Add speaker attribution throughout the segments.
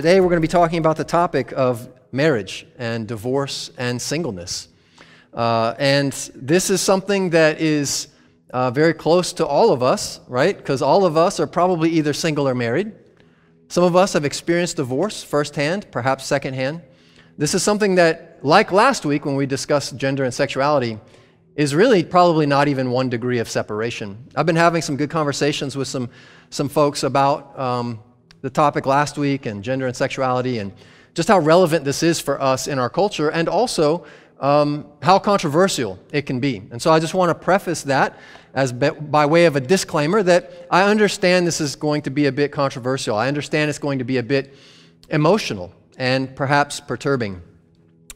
Speaker 1: Today we're going to be talking about the topic of marriage and divorce and singleness. Uh, and this is something that is uh, very close to all of us, right? Because all of us are probably either single or married. Some of us have experienced divorce firsthand, perhaps secondhand. This is something that, like last week when we discussed gender and sexuality, is really probably not even one degree of separation. I've been having some good conversations with some, some folks about um, the topic last week and gender and sexuality and just how relevant this is for us in our culture and also um, how controversial it can be. And so I just want to preface that as be, by way of a disclaimer that I understand this is going to be a bit controversial. I understand it's going to be a bit emotional and perhaps perturbing.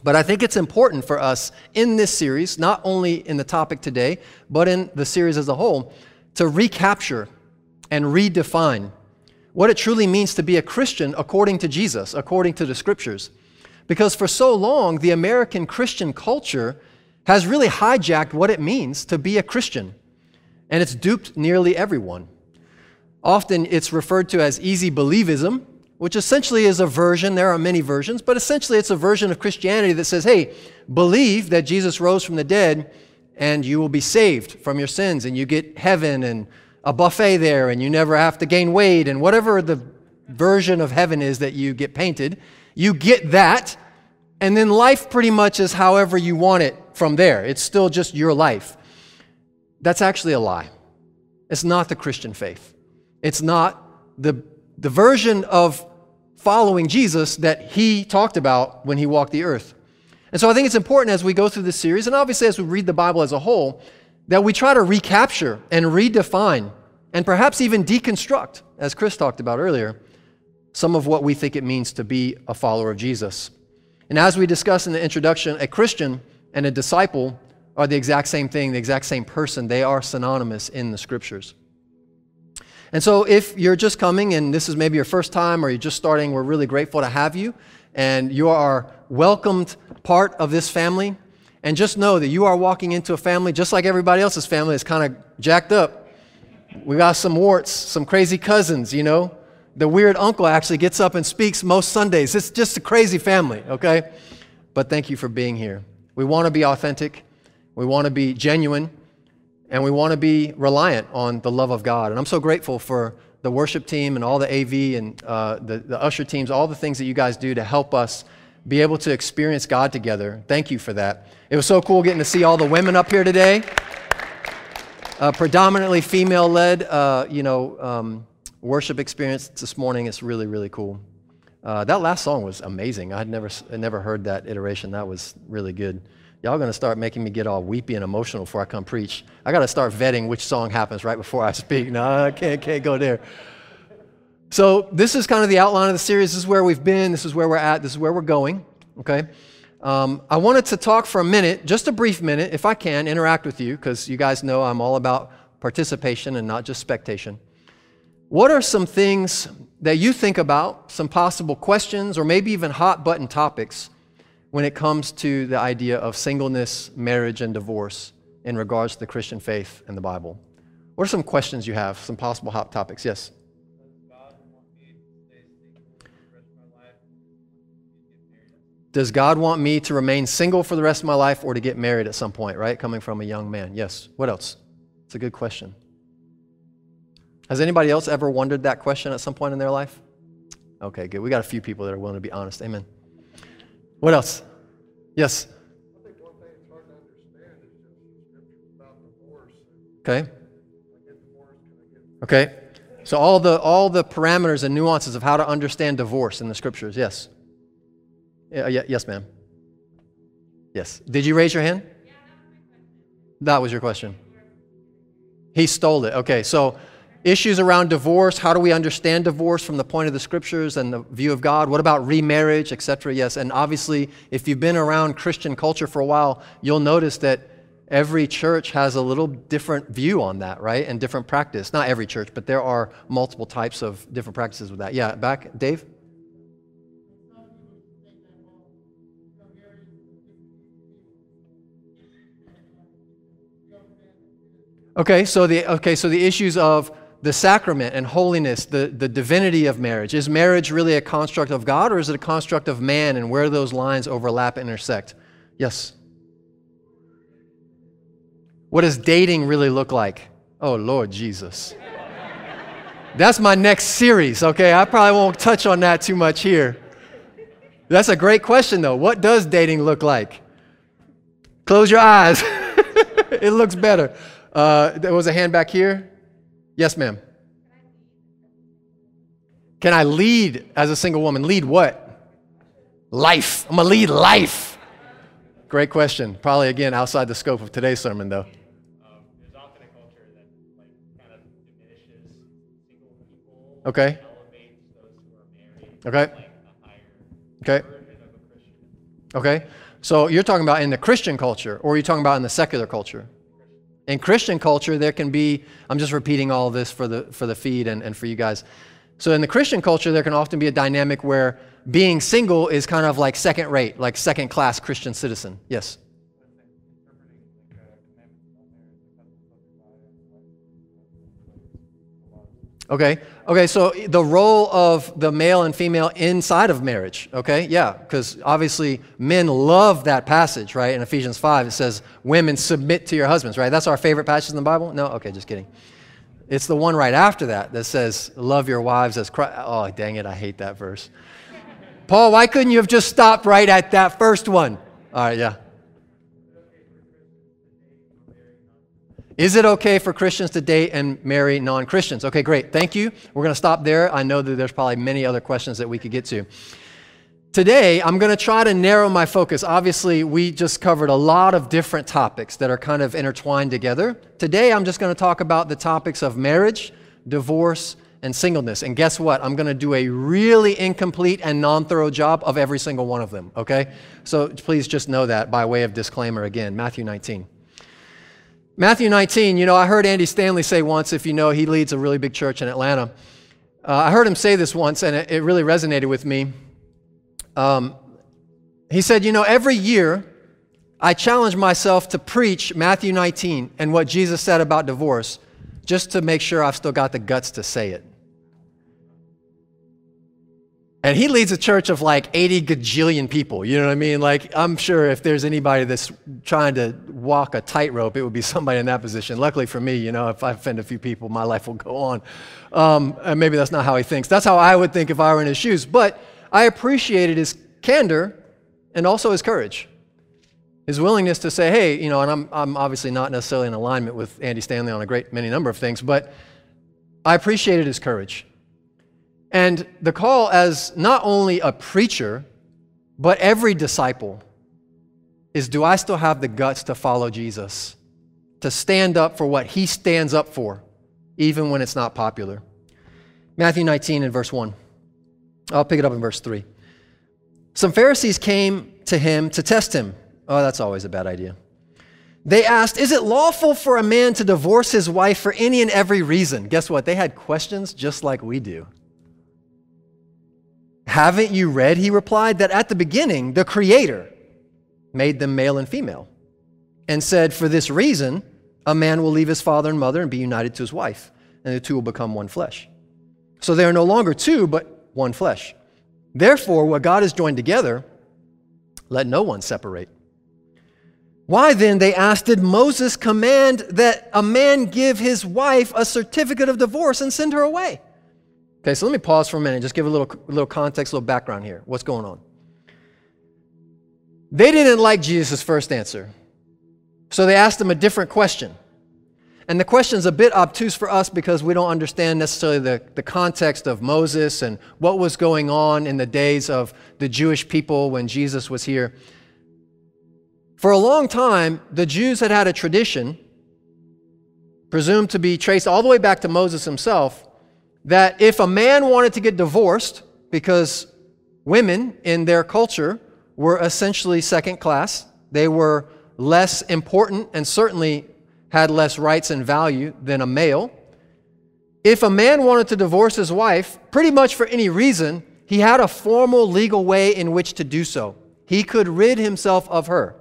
Speaker 1: But I think it's important for us in this series, not only in the topic today, but in the series as a whole, to recapture and redefine what it truly means to be a Christian according to Jesus, according to the scriptures. Because for so long, the American Christian culture has really hijacked what it means to be a Christian, and it's duped nearly everyone. Often it's referred to as easy believism, which essentially is a version, there are many versions, but essentially it's a version of Christianity that says, hey, believe that Jesus rose from the dead and you will be saved from your sins and you get heaven and a buffet there and you never have to gain weight and whatever the version of heaven is that you get painted, you get that. And then life pretty much is however you want it from there. It's still just your life. That's actually a lie. It's not the Christian faith. It's not the, the version of following Jesus that he talked about when he walked the earth. And so I think it's important as we go through this series, and obviously as we read the Bible as a whole, that we try to recapture and redefine and perhaps even deconstruct, as Chris talked about earlier, some of what we think it means to be a follower of Jesus. And as we discussed in the introduction, a Christian and a disciple are the exact same thing, the exact same person. They are synonymous in the scriptures. And so, if you're just coming and this is maybe your first time or you're just starting, we're really grateful to have you. And you are welcomed part of this family. And just know that you are walking into a family just like everybody else's family is kind of jacked up. We got some warts, some crazy cousins, you know. The weird uncle actually gets up and speaks most Sundays. It's just a crazy family, okay? But thank you for being here. We want to be authentic, we want to be genuine, and we want to be reliant on the love of God. And I'm so grateful for the worship team and all the AV and uh, the, the usher teams, all the things that you guys do to help us be able to experience God together. Thank you for that. It was so cool getting to see all the women up here today. Uh, predominantly female led, uh, you know, um, worship experience this morning. It's really, really cool. Uh, that last song was amazing. I had never, never heard that iteration. That was really good. Y'all gonna start making me get all weepy and emotional before I come preach. I gotta start vetting which song happens right before I speak. No, I can't, can't go there. So, this is kind of the outline of the series. This is where we've been, this is where we're at, this is where we're going, okay? Um, I wanted to talk for a minute, just a brief minute, if I can, interact with you, because you guys know I'm all about participation and not just spectation. What are some things that you think about, some possible questions, or maybe even hot button topics when it comes to the idea of singleness, marriage, and divorce in regards to the Christian faith and the Bible? What are some questions you have, some possible hot topics? Yes? Does God want me to remain single for the rest of my life or to get married at some point, right? Coming from a young man. Yes. What else? It's a good question. Has anybody else ever wondered that question at some point in their life? Okay, good. We got a few people that are willing to be honest. Amen. What else? Yes.
Speaker 2: I think one thing it's hard to understand is just the scriptures about divorce.
Speaker 1: Okay. Okay. So all the all the parameters and nuances of how to understand divorce in the scriptures. Yes. Yeah, yeah, yes, ma'am. Yes. Did you raise your hand? That was your question. He stole it. Okay, so issues around divorce. How do we understand divorce from the point of the scriptures and the view of God? What about remarriage, etc.? Yes, and obviously, if you've been around Christian culture for a while, you'll notice that every church has a little different view on that, right? And different practice. Not every church, but there are multiple types of different practices with that. Yeah, back, Dave? Okay, so the okay, so the issues of the sacrament and holiness, the, the divinity of marriage. Is marriage really a construct of God or is it a construct of man and where those lines overlap and intersect? Yes. What does dating really look like? Oh, Lord Jesus. That's my next series, okay? I probably won't touch on that too much here. That's a great question, though. What does dating look like? Close your eyes. it looks better. Uh, there was a hand back here. Yes, ma'am. Can I lead as a single woman? Lead what? Life. I'm going to lead life. Great question. Probably, again, outside the scope of today's sermon, though. Okay. Okay. Okay. Okay. So you're talking about in the Christian culture, or are you talking about in the secular culture? In Christian culture, there can be, I'm just repeating all this for the, for the feed and, and for you guys. So in the Christian culture, there can often be a dynamic where being single is kind of like second rate, like second class Christian citizen. Yes? Okay. Okay, so the role of the male and female inside of marriage, okay? Yeah, because obviously men love that passage, right? In Ephesians 5, it says, Women submit to your husbands, right? That's our favorite passage in the Bible? No? Okay, just kidding. It's the one right after that that says, Love your wives as Christ. Oh, dang it, I hate that verse. Paul, why couldn't you have just stopped right at that first one? All right, yeah. Is it okay for Christians to date and marry non Christians? Okay, great. Thank you. We're going to stop there. I know that there's probably many other questions that we could get to. Today, I'm going to try to narrow my focus. Obviously, we just covered a lot of different topics that are kind of intertwined together. Today, I'm just going to talk about the topics of marriage, divorce, and singleness. And guess what? I'm going to do a really incomplete and non thorough job of every single one of them, okay? So please just know that by way of disclaimer again. Matthew 19. Matthew 19, you know, I heard Andy Stanley say once, if you know, he leads a really big church in Atlanta. Uh, I heard him say this once, and it, it really resonated with me. Um, he said, You know, every year I challenge myself to preach Matthew 19 and what Jesus said about divorce just to make sure I've still got the guts to say it. And he leads a church of like 80 gajillion people. You know what I mean? Like, I'm sure if there's anybody that's trying to walk a tightrope, it would be somebody in that position. Luckily for me, you know, if I offend a few people, my life will go on. Um, and maybe that's not how he thinks. That's how I would think if I were in his shoes. But I appreciated his candor and also his courage. His willingness to say, hey, you know, and I'm, I'm obviously not necessarily in alignment with Andy Stanley on a great many number of things, but I appreciated his courage. And the call as not only a preacher, but every disciple is do I still have the guts to follow Jesus? To stand up for what he stands up for, even when it's not popular. Matthew 19 and verse 1. I'll pick it up in verse 3. Some Pharisees came to him to test him. Oh, that's always a bad idea. They asked, Is it lawful for a man to divorce his wife for any and every reason? Guess what? They had questions just like we do. Haven't you read, he replied, that at the beginning the Creator made them male and female and said, For this reason, a man will leave his father and mother and be united to his wife, and the two will become one flesh. So they are no longer two, but one flesh. Therefore, what God has joined together, let no one separate. Why then, they asked, did Moses command that a man give his wife a certificate of divorce and send her away? Okay, so let me pause for a minute, and just give a little, little context, a little background here. What's going on? They didn't like Jesus' first answer, so they asked him a different question. And the question's a bit obtuse for us because we don't understand necessarily the, the context of Moses and what was going on in the days of the Jewish people when Jesus was here. For a long time, the Jews had had a tradition, presumed to be traced all the way back to Moses himself, that if a man wanted to get divorced, because women in their culture were essentially second class, they were less important and certainly had less rights and value than a male. If a man wanted to divorce his wife, pretty much for any reason, he had a formal legal way in which to do so. He could rid himself of her.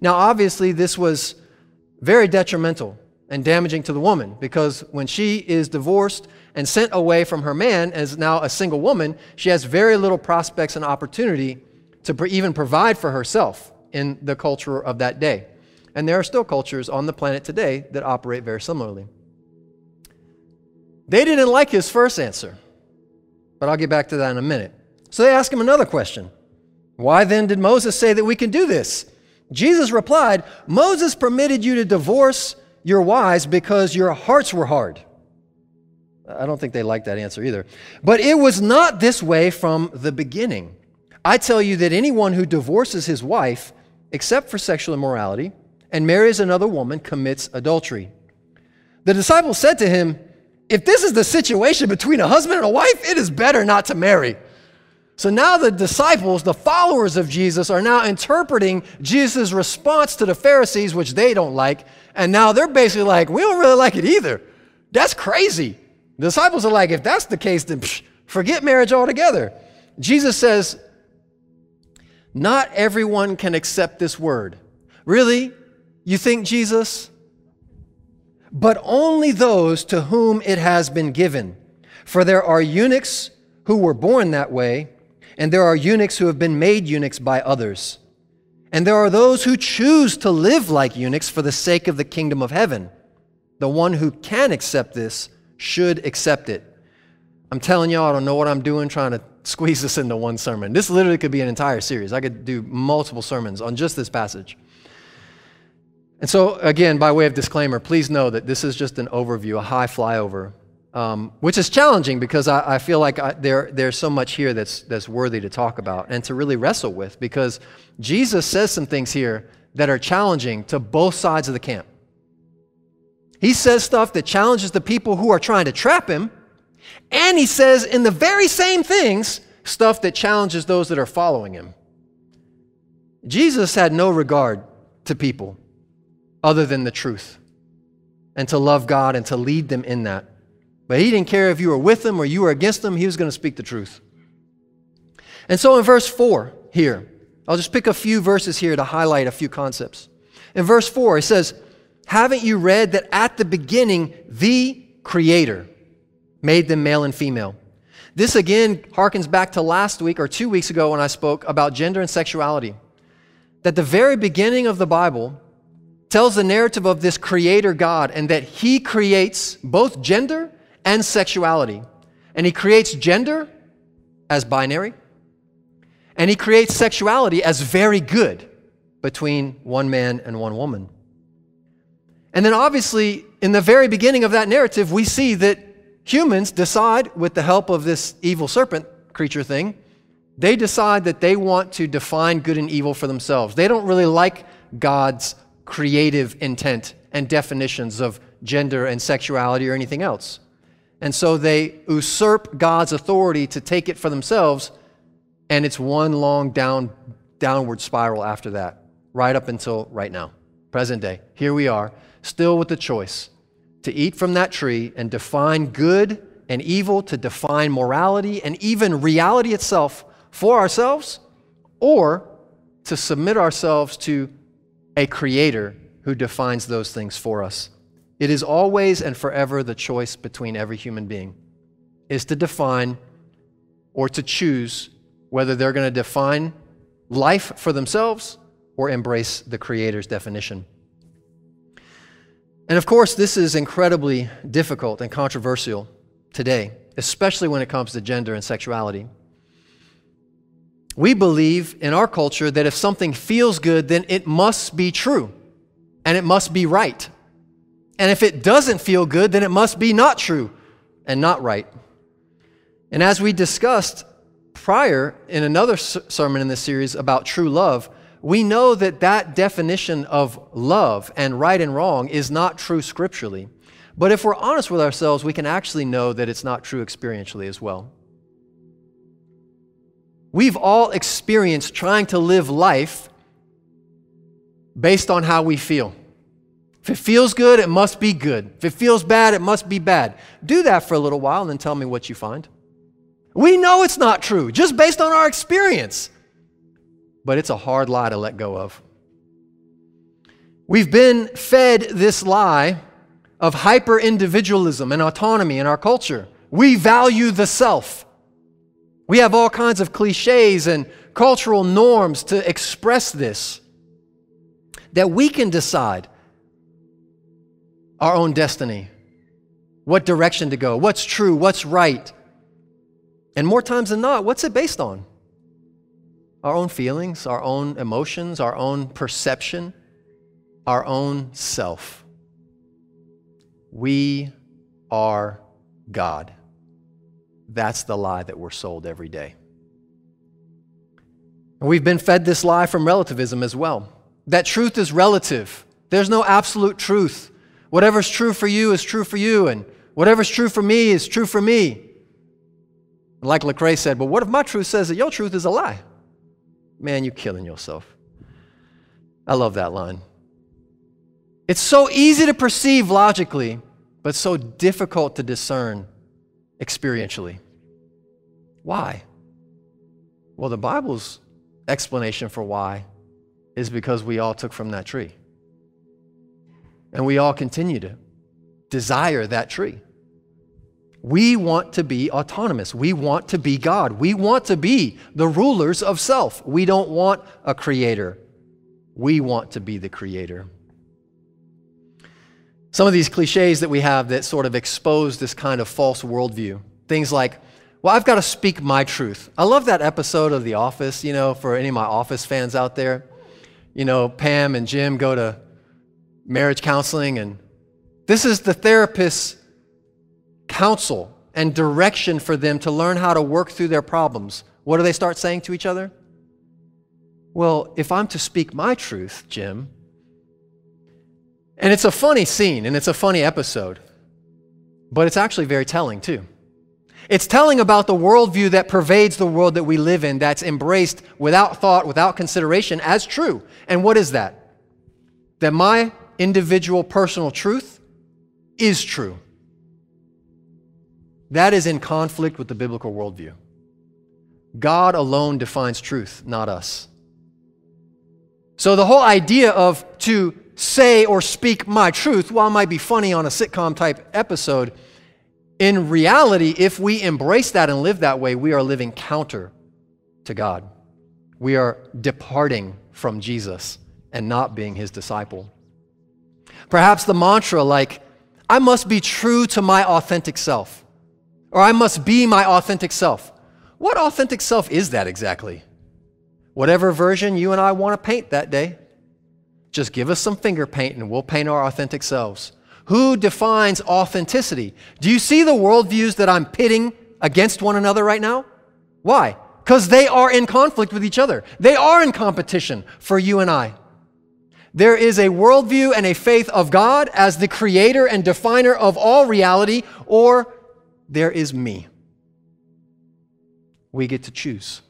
Speaker 1: Now, obviously, this was very detrimental and damaging to the woman because when she is divorced and sent away from her man as now a single woman, she has very little prospects and opportunity to even provide for herself in the culture of that day. And there are still cultures on the planet today that operate very similarly. They didn't like his first answer, but I'll get back to that in a minute. So they ask him another question Why then did Moses say that we can do this? Jesus replied, Moses permitted you to divorce your wives because your hearts were hard. I don't think they like that answer either. But it was not this way from the beginning. I tell you that anyone who divorces his wife, except for sexual immorality, and marries another woman commits adultery. The disciples said to him, If this is the situation between a husband and a wife, it is better not to marry. So now the disciples, the followers of Jesus, are now interpreting Jesus' response to the Pharisees, which they don't like. And now they're basically like, we don't really like it either. That's crazy. The disciples are like, if that's the case, then psh, forget marriage altogether. Jesus says, not everyone can accept this word. Really? You think, Jesus? But only those to whom it has been given. For there are eunuchs who were born that way and there are eunuchs who have been made eunuchs by others. And there are those who choose to live like eunuchs for the sake of the kingdom of heaven. The one who can accept this should accept it. I'm telling y'all, I don't know what I'm doing trying to squeeze this into one sermon. This literally could be an entire series. I could do multiple sermons on just this passage. And so, again, by way of disclaimer, please know that this is just an overview, a high flyover um, which is challenging because I, I feel like I, there, there's so much here that's, that's worthy to talk about and to really wrestle with because Jesus says some things here that are challenging to both sides of the camp. He says stuff that challenges the people who are trying to trap him, and he says in the very same things stuff that challenges those that are following him. Jesus had no regard to people other than the truth and to love God and to lead them in that. But he didn't care if you were with him or you were against him, he was going to speak the truth. And so in verse 4 here, I'll just pick a few verses here to highlight a few concepts. In verse 4, it says, Haven't you read that at the beginning, the Creator made them male and female? This again harkens back to last week or two weeks ago when I spoke about gender and sexuality. That the very beginning of the Bible tells the narrative of this Creator God and that He creates both gender and sexuality. And he creates gender as binary, and he creates sexuality as very good between one man and one woman. And then, obviously, in the very beginning of that narrative, we see that humans decide, with the help of this evil serpent creature thing, they decide that they want to define good and evil for themselves. They don't really like God's creative intent and definitions of gender and sexuality or anything else. And so they usurp God's authority to take it for themselves, and it's one long down, downward spiral after that, right up until right now, present day. Here we are, still with the choice to eat from that tree and define good and evil, to define morality and even reality itself for ourselves, or to submit ourselves to a creator who defines those things for us. It is always and forever the choice between every human being is to define or to choose whether they're going to define life for themselves or embrace the Creator's definition. And of course, this is incredibly difficult and controversial today, especially when it comes to gender and sexuality. We believe in our culture that if something feels good, then it must be true and it must be right. And if it doesn't feel good, then it must be not true and not right. And as we discussed prior in another sermon in this series about true love, we know that that definition of love and right and wrong is not true scripturally. But if we're honest with ourselves, we can actually know that it's not true experientially as well. We've all experienced trying to live life based on how we feel. If it feels good, it must be good. If it feels bad, it must be bad. Do that for a little while and then tell me what you find. We know it's not true, just based on our experience. But it's a hard lie to let go of. We've been fed this lie of hyper individualism and autonomy in our culture. We value the self. We have all kinds of cliches and cultural norms to express this. That we can decide our own destiny, what direction to go, what's true, what's right. And more times than not, what's it based on? Our own feelings, our own emotions, our own perception, our own self. We are God. That's the lie that we're sold every day. And we've been fed this lie from relativism as well that truth is relative. There's no absolute truth. Whatever's true for you is true for you, and whatever's true for me is true for me. Like Lecrae said, but what if my truth says that your truth is a lie? Man, you're killing yourself. I love that line. It's so easy to perceive logically, but so difficult to discern experientially. Why? Well, the Bible's explanation for why is because we all took from that tree. And we all continue to desire that tree. We want to be autonomous. We want to be God. We want to be the rulers of self. We don't want a creator. We want to be the creator. Some of these cliches that we have that sort of expose this kind of false worldview. Things like, well, I've got to speak my truth. I love that episode of The Office, you know, for any of my Office fans out there. You know, Pam and Jim go to marriage counseling, and this is the therapist's counsel and direction for them to learn how to work through their problems. What do they start saying to each other? Well, if I'm to speak my truth, Jim, and it's a funny scene and it's a funny episode, but it's actually very telling too. It's telling about the worldview that pervades the world that we live in, that's embraced without thought, without consideration, as true. And what is that? That my individual personal truth is true. That is in conflict with the biblical worldview. God alone defines truth, not us. So the whole idea of to say or speak my truth, while might be funny on a sitcom type episode, in reality, if we embrace that and live that way, we are living counter to God. We are departing from Jesus and not being his disciple. Perhaps the mantra like, I must be true to my authentic self, or I must be my authentic self. What authentic self is that exactly? Whatever version you and I want to paint that day. Just give us some finger paint and we'll paint our authentic selves. Who defines authenticity? Do you see the worldviews that I'm pitting against one another right now? Why? Because they are in conflict with each other. They are in competition for you and I. There is a worldview and a faith of God as the creator and definer of all reality, or there is me. We get to choose.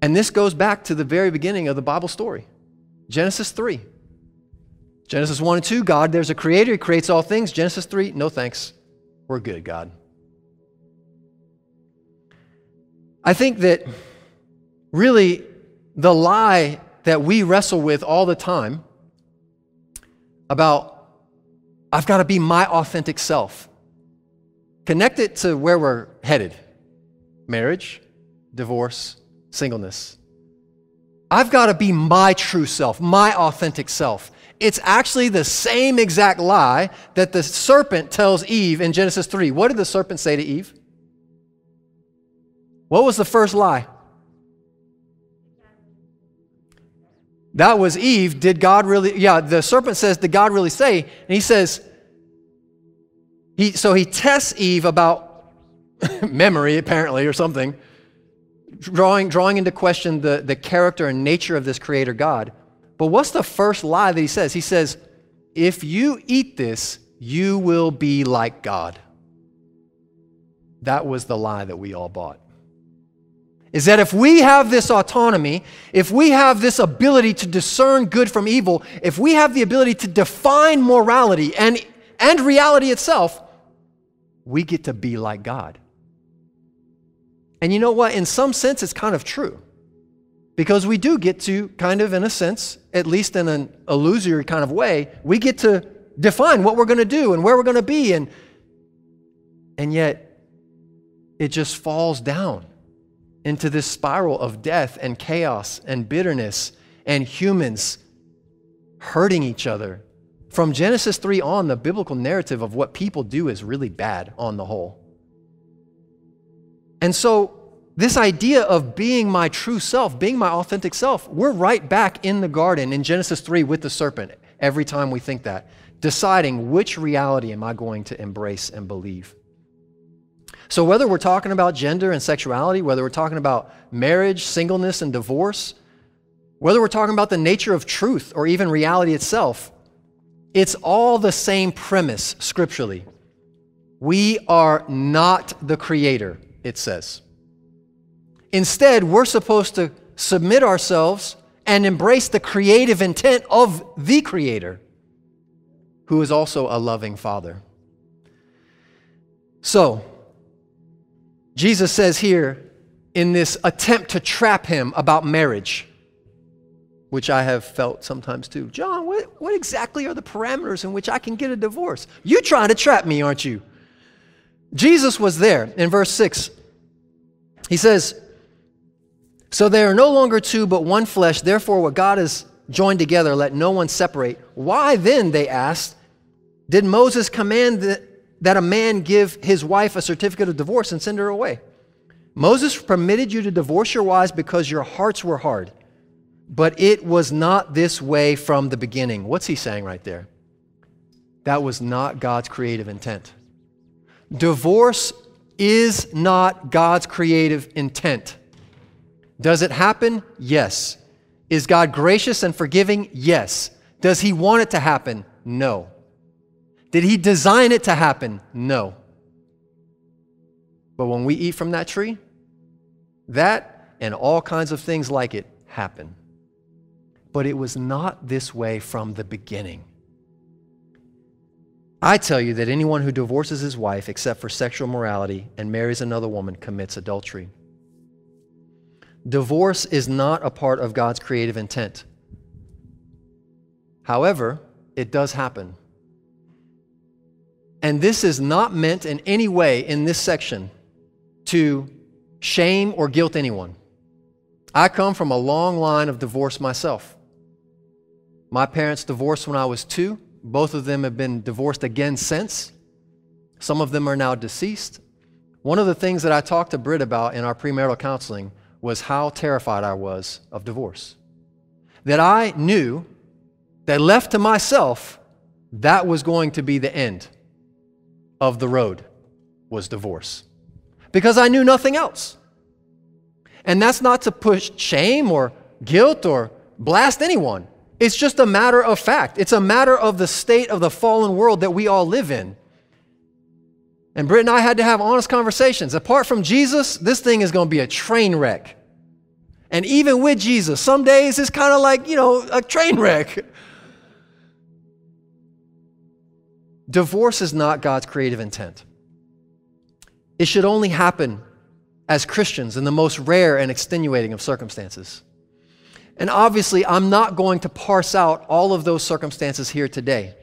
Speaker 1: And this goes back to the very beginning of the Bible story Genesis 3. Genesis 1 and 2, God, there's a creator, he creates all things. Genesis 3, no thanks. We're good, God. I think that really the lie that we wrestle with all the time about, I've got to be my authentic self. Connect it to where we're headed marriage, divorce, singleness. I've got to be my true self, my authentic self. It's actually the same exact lie that the serpent tells Eve in Genesis 3. What did the serpent say to Eve? What was the first lie? That was Eve. Did God really? Yeah, the serpent says, Did God really say? And he says, he, so he tests Eve about memory, apparently, or something, drawing, drawing into question the, the character and nature of this creator God. But what's the first lie that he says? He says, If you eat this, you will be like God. That was the lie that we all bought is that if we have this autonomy, if we have this ability to discern good from evil, if we have the ability to define morality and, and reality itself, we get to be like God. And you know what? In some sense, it's kind of true. Because we do get to, kind of in a sense, at least in an illusory kind of way, we get to define what we're going to do and where we're going to be. And, and yet, it just falls down into this spiral of death and chaos and bitterness and humans hurting each other. From Genesis 3 on, the biblical narrative of what people do is really bad on the whole. And so, this idea of being my true self, being my authentic self, we're right back in the garden in Genesis 3 with the serpent every time we think that, deciding which reality am I going to embrace and believe. So, whether we're talking about gender and sexuality, whether we're talking about marriage, singleness, and divorce, whether we're talking about the nature of truth or even reality itself, it's all the same premise scripturally. We are not the creator, it says. Instead, we're supposed to submit ourselves and embrace the creative intent of the creator, who is also a loving father. So, Jesus says here in this attempt to trap him about marriage, which I have felt sometimes too. John, what, what exactly are the parameters in which I can get a divorce? You trying to trap me, aren't you? Jesus was there in verse 6. He says, So they are no longer two, but one flesh. Therefore, what God has joined together, let no one separate. Why then, they asked, did Moses command that that a man give his wife a certificate of divorce and send her away. Moses permitted you to divorce your wives because your hearts were hard. But it was not this way from the beginning. What's he saying right there? That was not God's creative intent. Divorce is not God's creative intent. Does it happen? Yes. Is God gracious and forgiving? Yes. Does he want it to happen? No. Did he design it to happen? No. But when we eat from that tree, that and all kinds of things like it happen. But it was not this way from the beginning. I tell you that anyone who divorces his wife except for sexual morality and marries another woman commits adultery. Divorce is not a part of God's creative intent. However, it does happen. And this is not meant in any way in this section to shame or guilt anyone. I come from a long line of divorce myself. My parents divorced when I was two. Both of them have been divorced again since. Some of them are now deceased. One of the things that I talked to Britt about in our premarital counseling was how terrified I was of divorce. That I knew that left to myself, that was going to be the end of the road was divorce because I knew nothing else. And that's not to push shame or guilt or blast anyone. It's just a matter of fact. It's a matter of the state of the fallen world that we all live in. And Britt and I had to have honest conversations. Apart from Jesus, this thing is going to be a train wreck. And even with Jesus, some days it's kind of like, you know, a train wreck. Divorce is not God's creative intent. It should only happen as Christians in the most rare and extenuating of circumstances. And obviously, I'm not going to parse out all of those circumstances here today.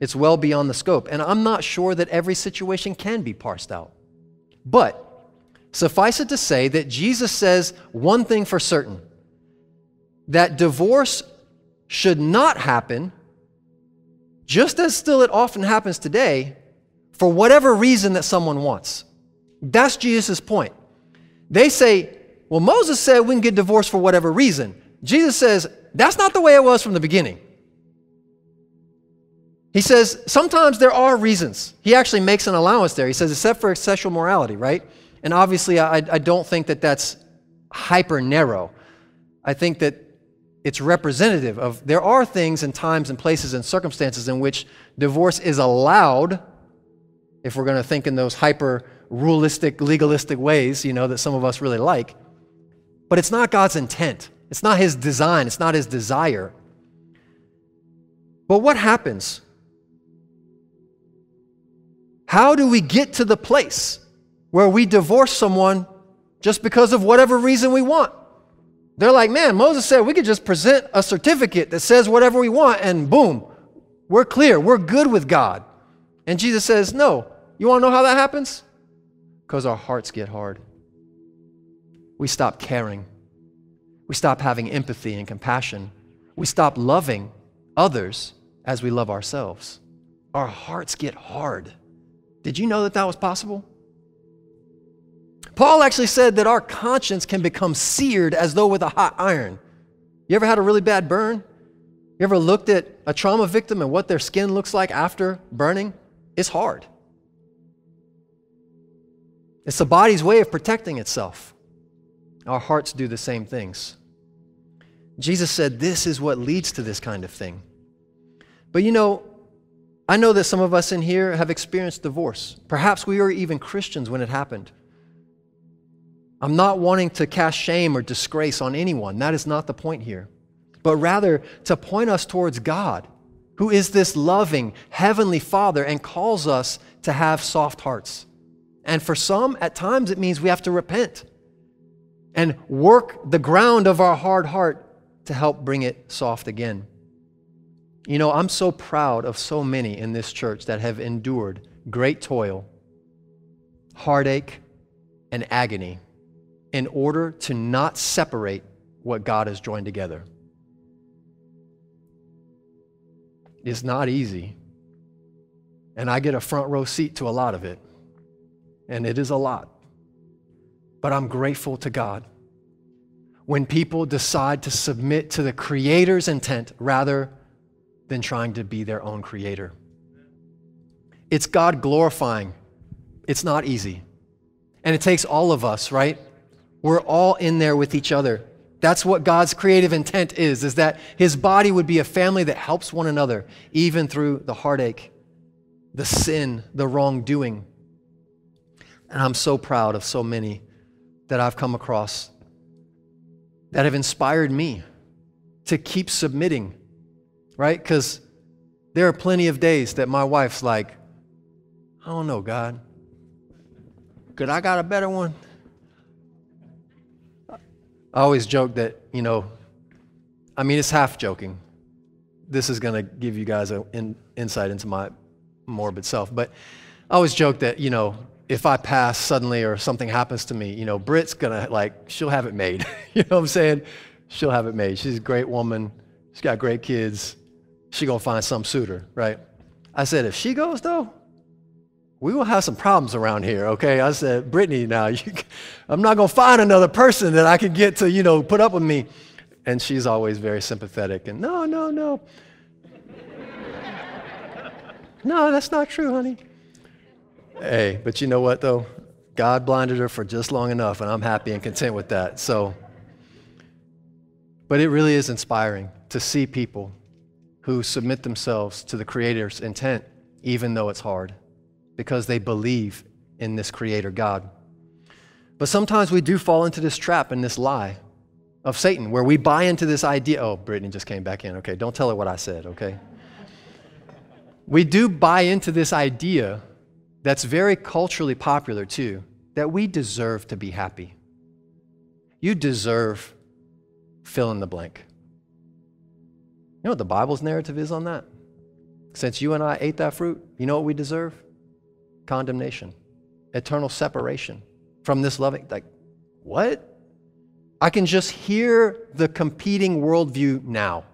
Speaker 1: It's well beyond the scope. And I'm not sure that every situation can be parsed out. But suffice it to say that Jesus says one thing for certain that divorce should not happen just as still it often happens today, for whatever reason that someone wants. That's Jesus' point. They say, well, Moses said we can get divorced for whatever reason. Jesus says, that's not the way it was from the beginning. He says, sometimes there are reasons. He actually makes an allowance there. He says, except for sexual morality, right? And obviously, I, I don't think that that's hyper narrow. I think that it's representative of there are things and times and places and circumstances in which divorce is allowed if we're going to think in those hyper rulistic legalistic ways you know that some of us really like but it's not god's intent it's not his design it's not his desire but what happens how do we get to the place where we divorce someone just because of whatever reason we want they're like, man, Moses said we could just present a certificate that says whatever we want, and boom, We're clear. We're good with God. And Jesus says, No. You want to know how that happens? Because our hearts get hard. We stop caring. We stop having empathy and compassion. We stop loving others as we love ourselves. Our hearts get hard. Did you know that that was possible? Paul actually said that our conscience can become seared as though with a hot iron. You ever had a really bad burn? You ever looked at a trauma victim and what their skin looks like after burning? It's hard. It's the body's way of protecting itself. Our hearts do the same things. Jesus said this is what leads to this kind of thing. But you know, I know that some of us in here have experienced divorce. Perhaps we were even Christians when it happened. I'm not wanting to cast shame or disgrace on anyone. That is not the point here. But rather to point us towards God, who is this loving, heavenly Father and calls us to have soft hearts. And for some, at times, it means we have to repent and work the ground of our hard heart to help bring it soft again. You know, I'm so proud of so many in this church that have endured great toil, heartache, and agony in order to not separate what God has joined together. It's not easy. And I get a front row seat to a lot of it. And it is a lot. But I'm grateful to God when people decide to submit to the Creator's intent rather than trying to be their own creator. It's God glorifying. It's not easy. And it takes all of us, right? We're all in there with each other. That's what God's creative intent is, is that his body would be a family that helps one another, even through the heartache, the sin, the wrongdoing. And I'm so proud of so many that I've come across that have inspired me to keep submitting, right? Because there are plenty of days that my wife's like, I don't know, God. Could I got a better one? I always joke that, you know, I mean, it's half joking. This is going to give you guys an in, insight into my morbid self. But I always joke that, you know, if I pass suddenly or something happens to me, you know, Britt's to, like, she'll have it made. you know what I'm saying? She'll have it made. She's a great woman. She's got great kids. She's going to find some suitor, right? I said, if she goes, though, we will have some problems around here, okay? I said, Brittany, now, you, I'm not to find another person that I can get to, you know, put up with me. And she's always very sympathetic and, no, no, no. no, that's not true, honey. Hey, but you know what, though? God blinded her for just long enough, and I'm happy and content with that. So, but it really is inspiring to see people who submit themselves to the Creator's intent, even though it's hard because they believe in this creator God. But sometimes we do fall into this trap and this lie of Satan where we buy into this idea. Oh, Brittany just came back in. Okay, don't tell her what I said, okay? we do buy into this idea that's very culturally popular too that we deserve to be happy. You deserve fill in the blank. You know what the Bible's narrative is on that? Since you and I ate that fruit, you know what we deserve? condemnation, eternal separation from this loving. Like, what? I can just hear the competing worldview now.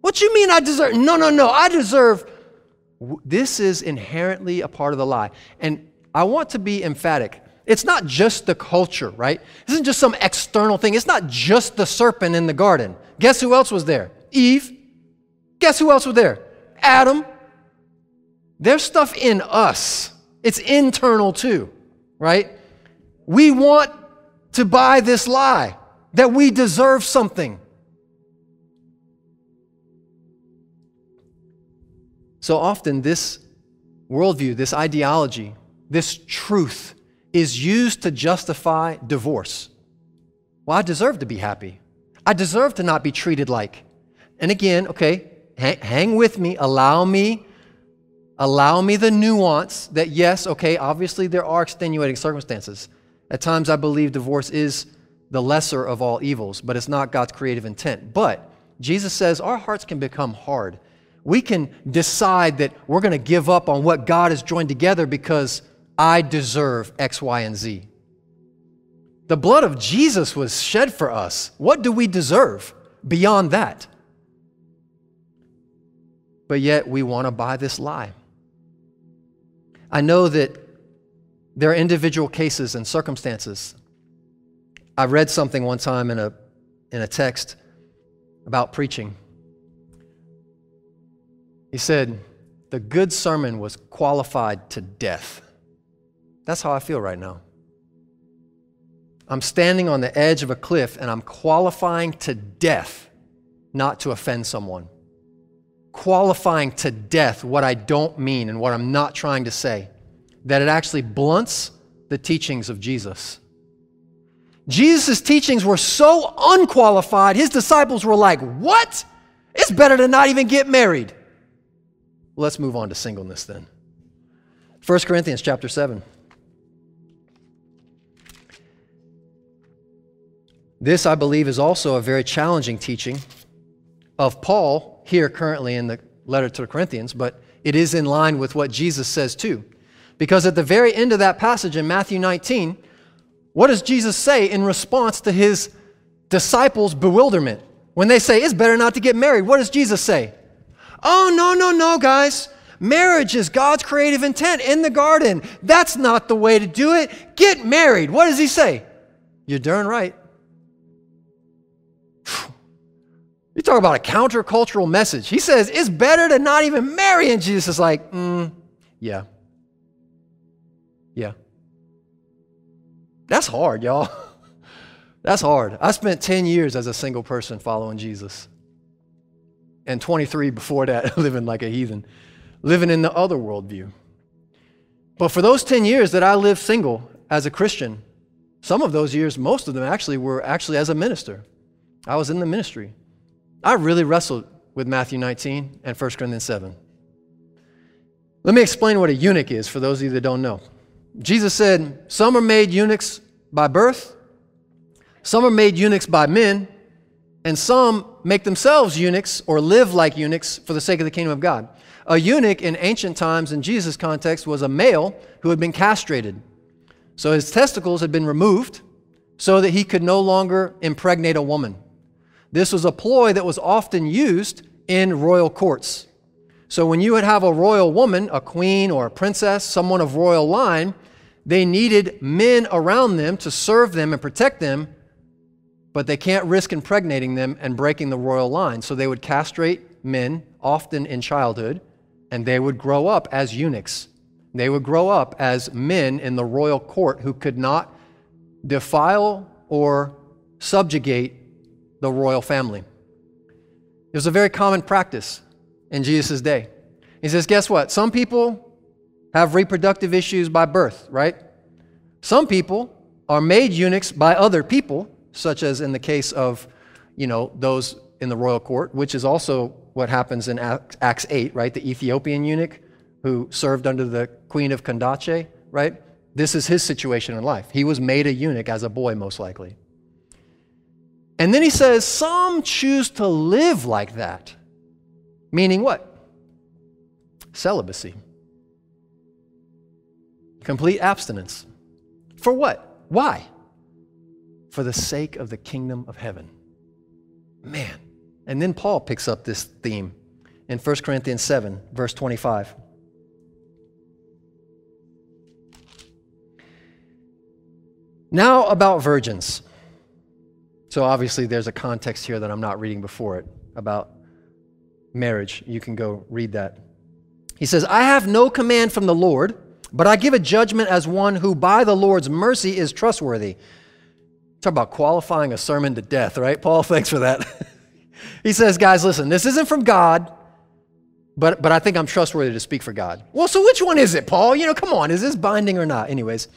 Speaker 1: What you mean I deserve? No, no, no. I deserve. This is inherently a part of the lie. And I want to be emphatic. It's not just the culture, right? This isn't just some external thing. It's not just the serpent in the garden. Guess who else was there? Eve. Guess who else was there? Adam. There's stuff in us it's internal too, right? We want to buy this lie that we deserve something. So often, this worldview, this ideology, this truth is used to justify divorce. Well, I deserve to be happy. I deserve to not be treated like. And again, okay, hang, hang with me, allow me Allow me the nuance that, yes, okay, obviously there are extenuating circumstances. At times, I believe divorce is the lesser of all evils, but it's not God's creative intent. But Jesus says our hearts can become hard we can decide that we're going to give up on what God has joined together because I deserve X, Y, and Z. The blood of Jesus was shed for us. What do we deserve beyond that? But yet we want to buy this lie. I know that there are individual cases and circumstances. I read something one time in a, in a text about preaching. He said, The good sermon was qualified to death. That's how I feel right now. I'm standing on the edge of a cliff and I'm qualifying to death not to offend someone. Qualifying to death what I don't mean and what I'm not trying to say. That it actually blunts the teachings of Jesus. Jesus' teachings were so unqualified, his disciples were like, What? It's better to not even get married. Let's move on to singleness then. 1 Corinthians chapter 7. This, I believe, is also a very challenging teaching of Paul here currently in the letter to the Corinthians, but it is in line with what Jesus says too. Because at the very end of that passage in Matthew 19, what does Jesus say in response to his disciples' bewilderment? When they say, it's better not to get married, what does Jesus say? Oh, no, no, no, guys. Marriage is God's creative intent in the garden. That's not the way to do it. Get married. What does he say? You're darn right. You talk about a countercultural message. He says it's better to not even marry. And Jesus is like, mm, yeah. Yeah. That's hard, y'all. That's hard. I spent 10 years as a single person following Jesus. And 23 before that, living like a heathen, living in the other worldview. But for those 10 years that I lived single as a Christian, some of those years, most of them actually were actually as a minister. I was in the ministry. I really wrestled with Matthew 19 and 1 Corinthians 7. Let me explain what a eunuch is for those of you that don't know. Jesus said, Some are made eunuchs by birth, some are made eunuchs by men, and some make themselves eunuchs or live like eunuchs for the sake of the kingdom of God. A eunuch in ancient times, in Jesus' context, was a male who had been castrated. So his testicles had been removed so that he could no longer impregnate a woman. This was a ploy that was often used in royal courts. So when you would have a royal woman, a queen or a princess, someone of royal line, they needed men around them to serve them and protect them, but they can't risk impregnating them and breaking the royal line. So they would castrate men, often in childhood, and they would grow up as eunuchs. They would grow up as men in the royal court who could not defile or subjugate the royal family. It was a very common practice in Jesus' day. He says, Guess what? Some people have reproductive issues by birth, right? Some people are made eunuchs by other people, such as in the case of, you know, those in the royal court, which is also what happens in Acts 8, right? The Ethiopian eunuch who served under the queen of Candace, right? This is his situation in life. He was made a eunuch as a boy, most likely. And then he says, Some choose to live like that. Meaning what? Celibacy. Complete abstinence. For what? Why? For the sake of the kingdom of heaven. Man. And then Paul picks up this theme in 1 Corinthians 7, verse 25. Now about virgins. So obviously, there's a context here that I'm not reading before it about marriage. You can go read that. He says, I have no command from the Lord, but I give a judgment as one who by the Lord's mercy is trustworthy. Talk about qualifying a sermon to death, right? Paul, thanks for that. he says, guys, listen, this isn't from God, but, but I think I'm trustworthy to speak for God. Well, so which one is it, Paul? You know, come on, is this binding or not? Anyways,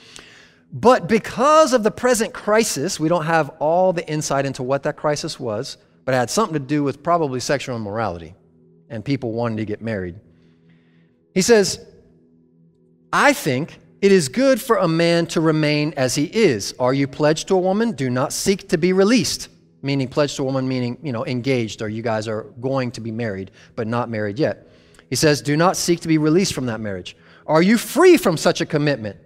Speaker 1: but because of the present crisis, we don't have all the insight into what that crisis was, but it had something to do with probably sexual immorality and people wanting to get married. He says, I think it is good for a man to remain as he is. Are you pledged to a woman? Do not seek to be released. meaning pledged to a woman, meaning, you know, engaged, or you guys are going to be married, but not married yet. He says, Do not seek to be released from that marriage. Are you free from such a commitment?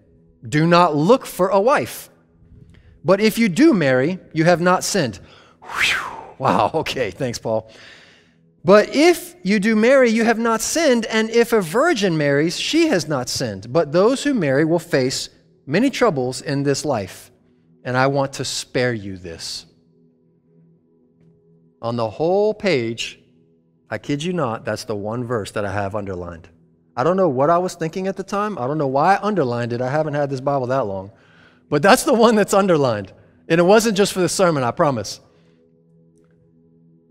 Speaker 1: Do not look for a wife. But if you do marry, you have not sinned. Whew. Wow, okay, thanks, Paul. But if you do marry, you have not sinned, and if a virgin marries, she has not sinned. But those who marry will face many troubles in this life, and I want to spare you this. On the whole page, I kid you not, that's the one verse that I have underlined. I don't know what I was thinking at the time. I don't know why I underlined it. I haven't had this Bible that long. But that's the one that's underlined. And it wasn't just for the sermon, I promise.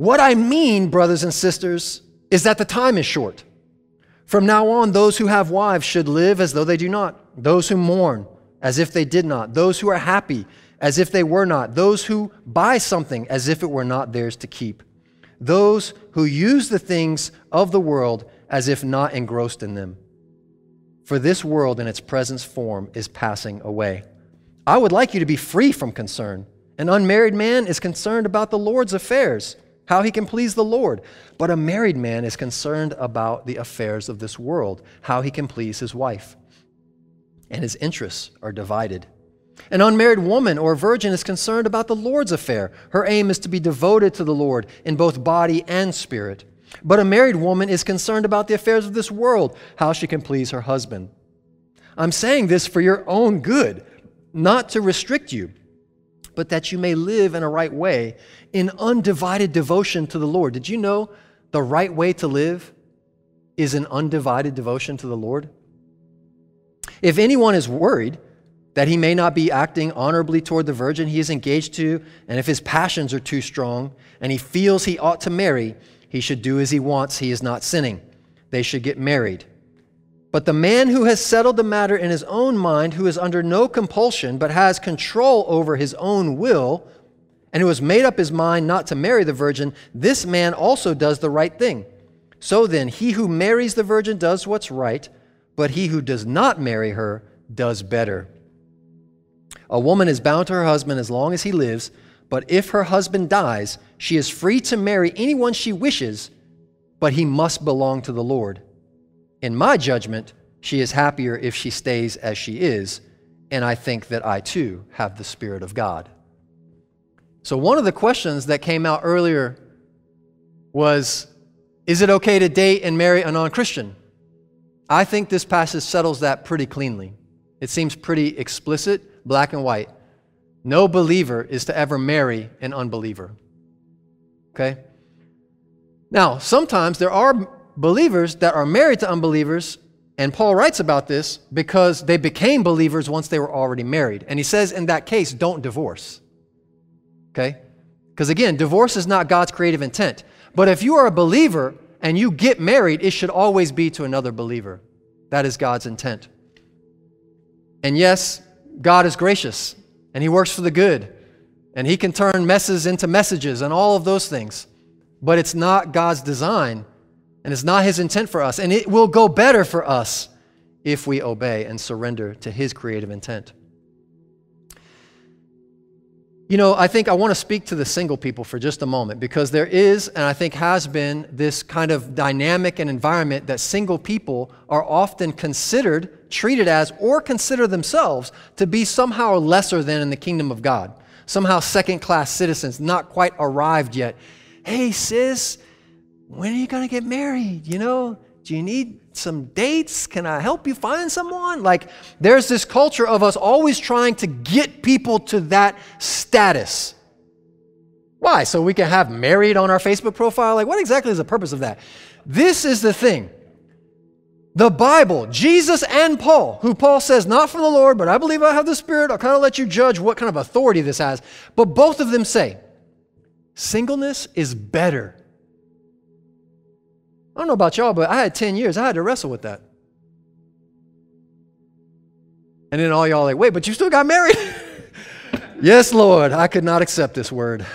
Speaker 1: What I mean, brothers and sisters, is that the time is short. From now on, those who have wives should live as though they do not, those who mourn as if they did not, those who are happy as if they were not, those who buy something as if it were not theirs to keep, those who use the things of the world as if not engrossed in them. For this world in its present form is passing away. I would like you to be free from concern. An unmarried man is concerned about the Lord's affairs, how he can please the Lord. But a married man is concerned about the affairs of this world, how he can please his wife. And his interests are divided. An unmarried woman or virgin is concerned about the Lord's affair. Her aim is to be devoted to the Lord in both body and spirit. But a married woman is concerned about the affairs of this world, how she can please her husband. I'm saying this for your own good, not to restrict you, but that you may live in a right way in undivided devotion to the Lord. Did you know the right way to live is an undivided devotion to the Lord? If anyone is worried, that he may not be acting honorably toward the virgin he is engaged to, and if his passions are too strong and he feels he ought to marry, he should do as he wants, he is not sinning. They should get married. But the man who has settled the matter in his own mind, who is under no compulsion, but has control over his own will, and who has made up his mind not to marry the virgin, this man also does the right thing. So then, he who marries the virgin does what's right, but he who does not marry her does better. A woman is bound to her husband as long as he lives, but if her husband dies, she is free to marry anyone she wishes, but he must belong to the Lord. In my judgment, she is happier if she stays as she is, and I think that I too have the Spirit of God. So, one of the questions that came out earlier was Is it okay to date and marry a non Christian? I think this passage settles that pretty cleanly. It seems pretty explicit, black and white. No believer is to ever marry an unbeliever. Okay? Now, sometimes there are believers that are married to unbelievers, and Paul writes about this because they became believers once they were already married. And he says, in that case, don't divorce. Okay? Because again, divorce is not God's creative intent. But if you are a believer and you get married, it should always be to another believer. That is God's intent. And yes, God is gracious and He works for the good. And He can turn messes into messages and all of those things. But it's not God's design and it's not His intent for us. And it will go better for us if we obey and surrender to His creative intent. You know, I think I want to speak to the single people for just a moment because there is, and I think has been, this kind of dynamic and environment that single people are often considered, treated as, or consider themselves to be somehow lesser than in the kingdom of God. Somehow second class citizens, not quite arrived yet. Hey, sis, when are you going to get married? You know, do you need some dates? Can I help you find someone? Like, there's this culture of us always trying to get people to that status. Why? So we can have married on our Facebook profile? Like, what exactly is the purpose of that? This is the thing. The Bible, Jesus and Paul, who Paul says, not from the Lord, but I believe I have the Spirit. I'll kind of let you judge what kind of authority this has. But both of them say, singleness is better I don't know about y'all, but I had 10 years. I had to wrestle with that. And then all y'all like, wait, but you still got married? yes, Lord, I could not accept this word.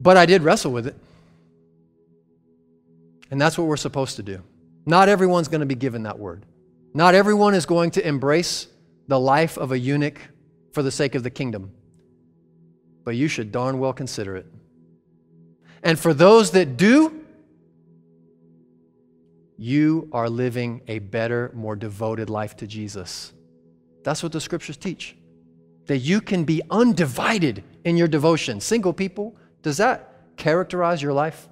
Speaker 1: But I did wrestle with it. And that's what we're supposed to do. Not everyone's going to be given that word. Not everyone is going to embrace the life of a eunuch for the sake of the kingdom. but you should darn well consider it. And for those that do, you are living a better, more devoted life to Jesus. That's what the scriptures teach. That you can be undivided in your devotion. Single people, does that characterize your life?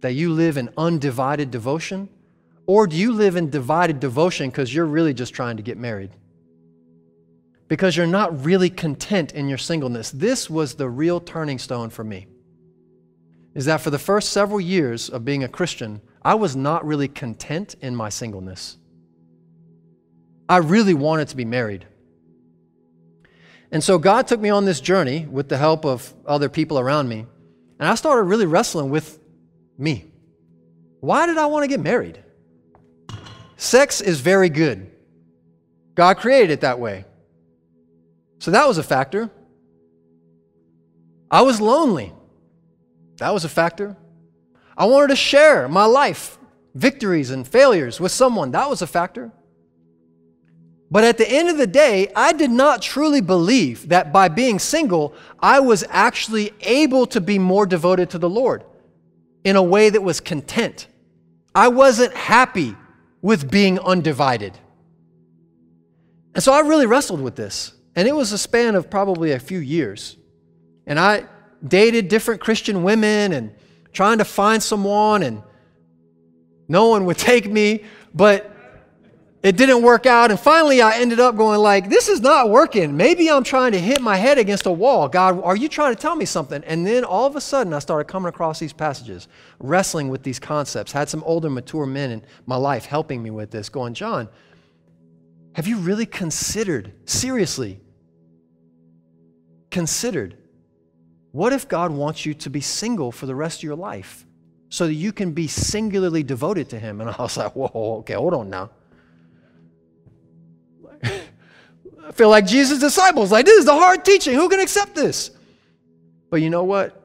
Speaker 1: That you live in undivided devotion? Or do you live in divided devotion because you're really just trying to get married? Because you're not really content in your singleness. This was the real turning stone for me. Is that for the first several years of being a Christian, I was not really content in my singleness. I really wanted to be married. And so God took me on this journey with the help of other people around me. And I started really wrestling with me. Why did I want to get married? Sex is very good. God created it that way. So that was a factor. I was lonely. That was a factor. I wanted to share my life, victories and failures with someone. That was a factor. But at the end of the day, I did not truly believe that by being single, I was actually able to be more devoted to the Lord in a way that was content. I wasn't happy with being undivided. And so I really wrestled with this. And it was a span of probably a few years. And I dated different Christian women and trying to find someone, and no one would take me, but it didn't work out. And finally, I ended up going like, this is not working. Maybe I'm trying to hit my head against a wall. God, are you trying to tell me something? And then all of a sudden, I started coming across these passages, wrestling with these concepts. Had some older, mature men in my life helping me with this, going, John, have you really considered, seriously, considered what if God wants you to be single for the rest of your life so that you can be singularly devoted to Him? And I was like, whoa, okay, hold on now. I feel like Jesus' disciples, like, this is the hard teaching. Who can accept this? But you know what?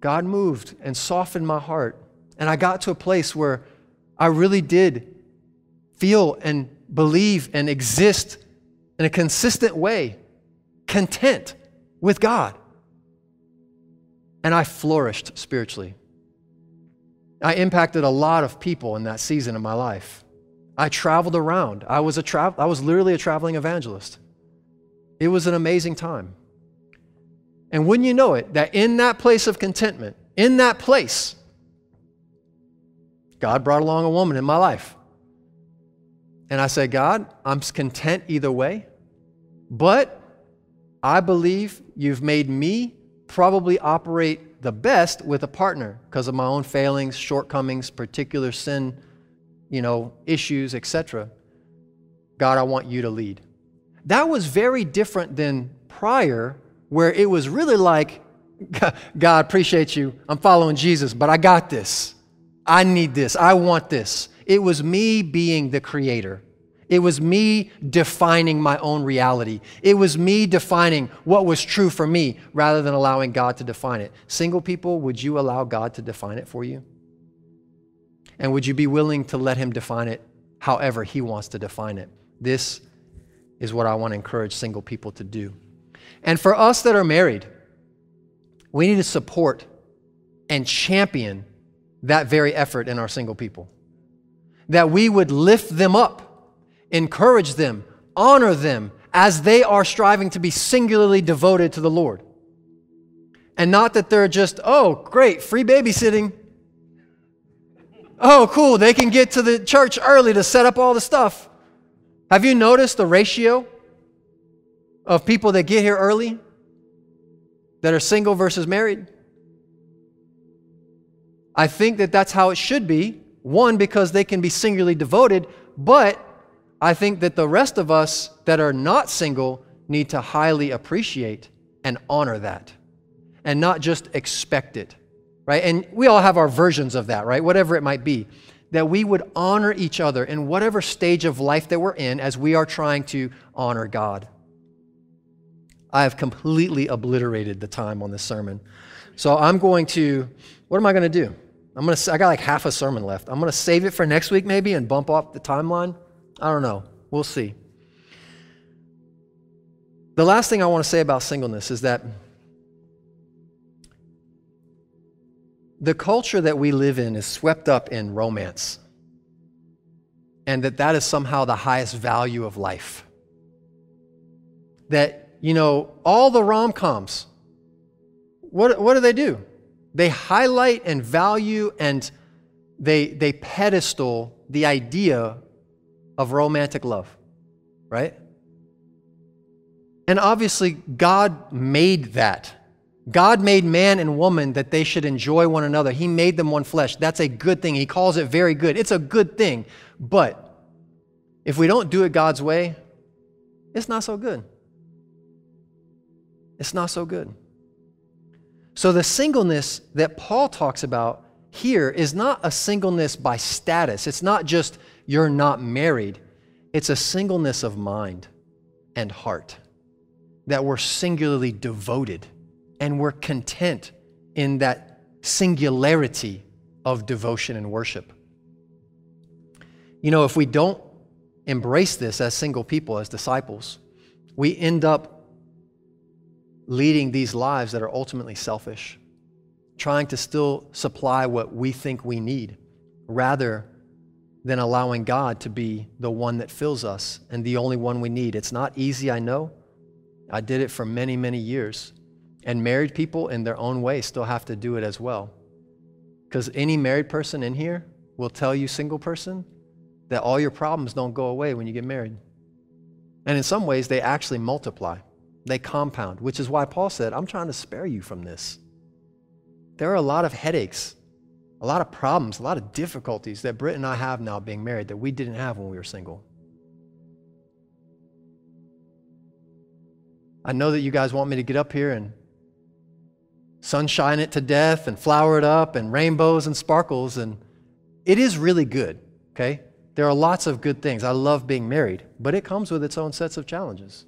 Speaker 1: God moved and softened my heart. And I got to a place where I really did feel and believe and exist in a consistent way, content with God and I flourished spiritually. I impacted a lot of people in that season of my life. I traveled around. I was, a tra- I was literally a traveling evangelist. It was an amazing time. And wouldn't you know it, that in that place of contentment, in that place, God brought along a woman in my life. And I said, God, I'm content either way, but I believe you've made me probably operate the best with a partner because of my own failings, shortcomings, particular sin, you know, issues, etc. God, I want you to lead. That was very different than prior, where it was really like, God, appreciate you. I'm following Jesus, but I got this. I need this. I want this. It was me being the creator. It was me defining my own reality. It was me defining what was true for me rather than allowing God to define it. Single people, would you allow God to define it for you? And would you be willing to let Him define it however He wants to define it? This is what I want to encourage single people to do. And for us that are married, we need to support and champion that very effort in our single people. That we would lift them up encourage them, honor them as they are striving to be singularly devoted to the Lord. And not that they're just, oh, great, free babysitting. Oh, cool, they can get to the church early to set up all the stuff. Have you noticed the ratio of people that get here early that are single versus married? I think that that's how it should be. One, because they can be singularly devoted, but I think that the rest of us that are not single need to highly appreciate and honor that and not just expect it, right? And we all have our versions of that, right? Whatever it might be. That we would honor each other in whatever stage of life that we're in as we are trying to honor God. I have completely obliterated the time on this sermon. So I'm going to, what am I going to do? I'm going to, I got like half a sermon left. I'm going to save it for next week maybe and bump up the timeline. I don't know. We'll see. The last thing I want to say about singleness is that the culture that we live in is swept up in romance and that that is somehow the highest value of life. That, you know, all the rom coms, what, what do they do? They highlight and value and they, they pedestal the idea of romantic love, right? And obviously, God made that. God made man and woman that they should enjoy one another. He made them one flesh. That's a good thing. He calls it very good. It's a good thing. But if we don't do it God's way, it's not so good. It's not so good. So, the singleness that Paul talks about here is not a singleness by status. It's not just you're not married, it's a singleness of mind and heart that we're singularly devoted and we're content in that singularity of devotion and worship. You know, if we don't embrace this as single people, as disciples, we end up leading these lives that are ultimately selfish, trying to still supply what we think we need, rather than allowing God to be the one that fills us and the only one we need. It's not easy, I know. I did it for many, many years. And married people, in their own way, still have to do it as well. Because any married person in here will tell you, single person, that all your problems don't go away when you get married. And in some ways, they actually multiply, they compound, which is why Paul said, I'm trying to spare you from this. There are a lot of headaches, a lot of problems, a lot of difficulties that Britt and I have now being married that we didn't have when we were single. I know that you guys want me to get up here and sunshine it to death and flower it up and rainbows and sparkles. And it is really good, okay? There are lots of good things. I love being married, but it comes with its own sets of challenges.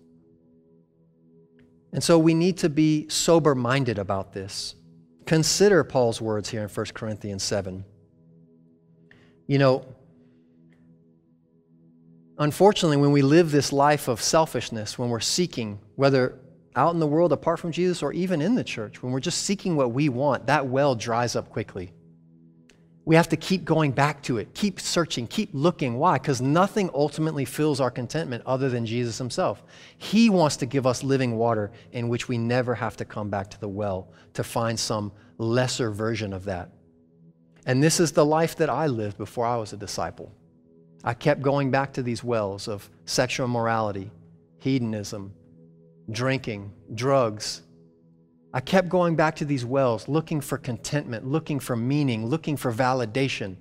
Speaker 1: And so we need to be sober minded about this. Consider Paul's words here in 1 Corinthians 7. You know, unfortunately, when we live this life of selfishness, when we're seeking, whether out in the world apart from Jesus or even in the church, when we're just seeking what we want, that well dries up quickly. We have to keep going back to it, keep searching, keep looking. Why? Because nothing ultimately fills our contentment other than Jesus Himself. He wants to give us living water in which we never have to come back to the well to find some lesser version of that. And this is the life that I lived before I was a disciple. I kept going back to these wells of sexual morality, hedonism, drinking, drugs. I kept going back to these wells, looking for contentment, looking for meaning, looking for validation.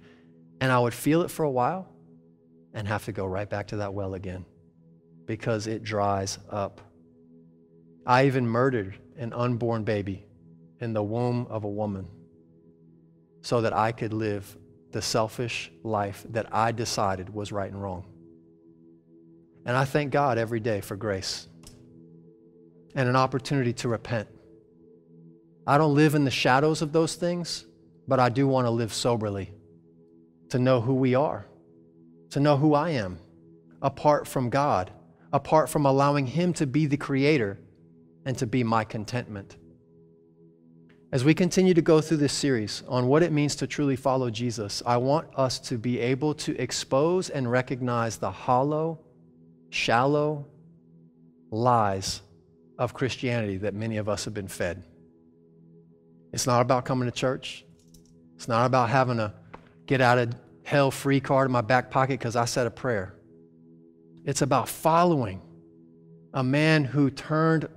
Speaker 1: And I would feel it for a while and have to go right back to that well again because it dries up. I even murdered an unborn baby in the womb of a woman so that I could live the selfish life that I decided was right and wrong. And I thank God every day for grace and an opportunity to repent. I don't live in the shadows of those things, but I do want to live soberly, to know who we are, to know who I am, apart from God, apart from allowing Him to be the creator and to be my contentment. As we continue to go through this series on what it means to truly follow Jesus, I want us to be able to expose and recognize the hollow, shallow lies of Christianity that many of us have been fed. It's not about coming to church. It's not about having a get out of hell free card in my back pocket because I said a prayer. It's about following a man who turned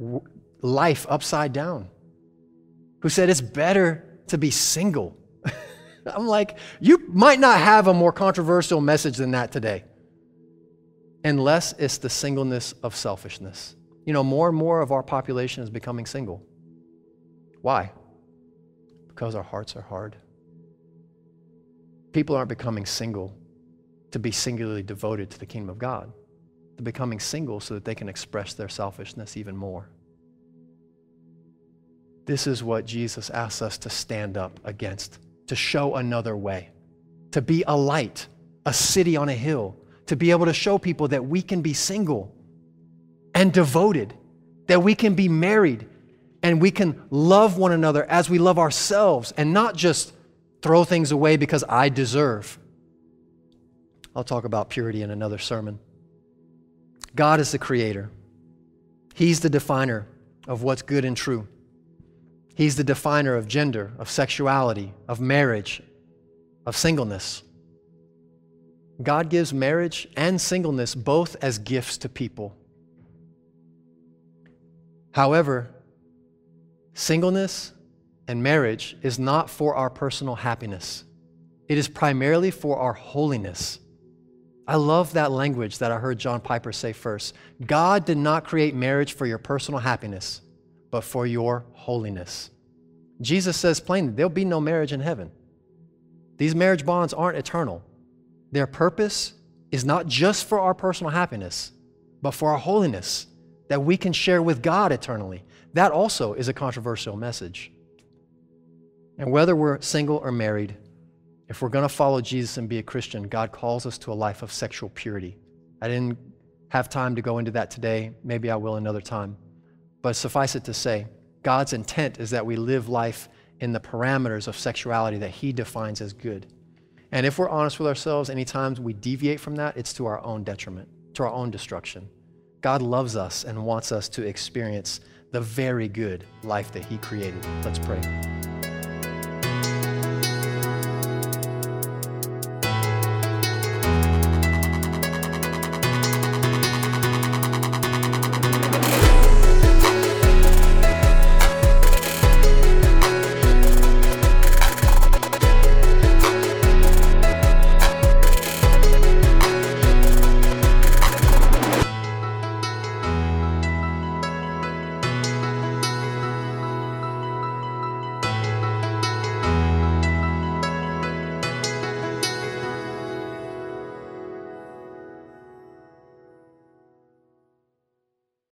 Speaker 1: life upside down, who said it's better to be single. I'm like, you might not have a more controversial message than that today, unless it's the singleness of selfishness. You know, more and more of our population is becoming single. Why? Because our hearts are hard. People aren't becoming single to be singularly devoted to the kingdom of God. They're becoming single so that they can express their selfishness even more. This is what Jesus asks us to stand up against, to show another way, to be a light, a city on a hill, to be able to show people that we can be single and devoted, that we can be married and we can love one another as we love ourselves and not just throw things away because I deserve. I'll talk about purity in another sermon. God is the creator, He's the definer of what's good and true. He's the definer of gender, of sexuality, of marriage, of singleness. God gives marriage and singleness both as gifts to people. However, singleness and marriage is not for our personal happiness, it is primarily for our holiness. I love that language that I heard John Piper say first. God did not create marriage for your personal happiness, but for your holiness. Jesus says plainly, there'll be no marriage in heaven. These marriage bonds aren't eternal. Their purpose is not just for our personal happiness, but for our holiness that we can share with God eternally. That also is a controversial message. And whether we're single or married, if we're going to follow Jesus and be a Christian, God calls us to a life of sexual purity. I didn't have time to go into that today. Maybe I will another time. But suffice it to say, God's intent is that we live life in the parameters of sexuality that He defines as good. And if we're honest with ourselves, anytime we deviate from that, it's to our own detriment, to our own destruction. God loves us and wants us to experience the very good life that He created. Let's pray.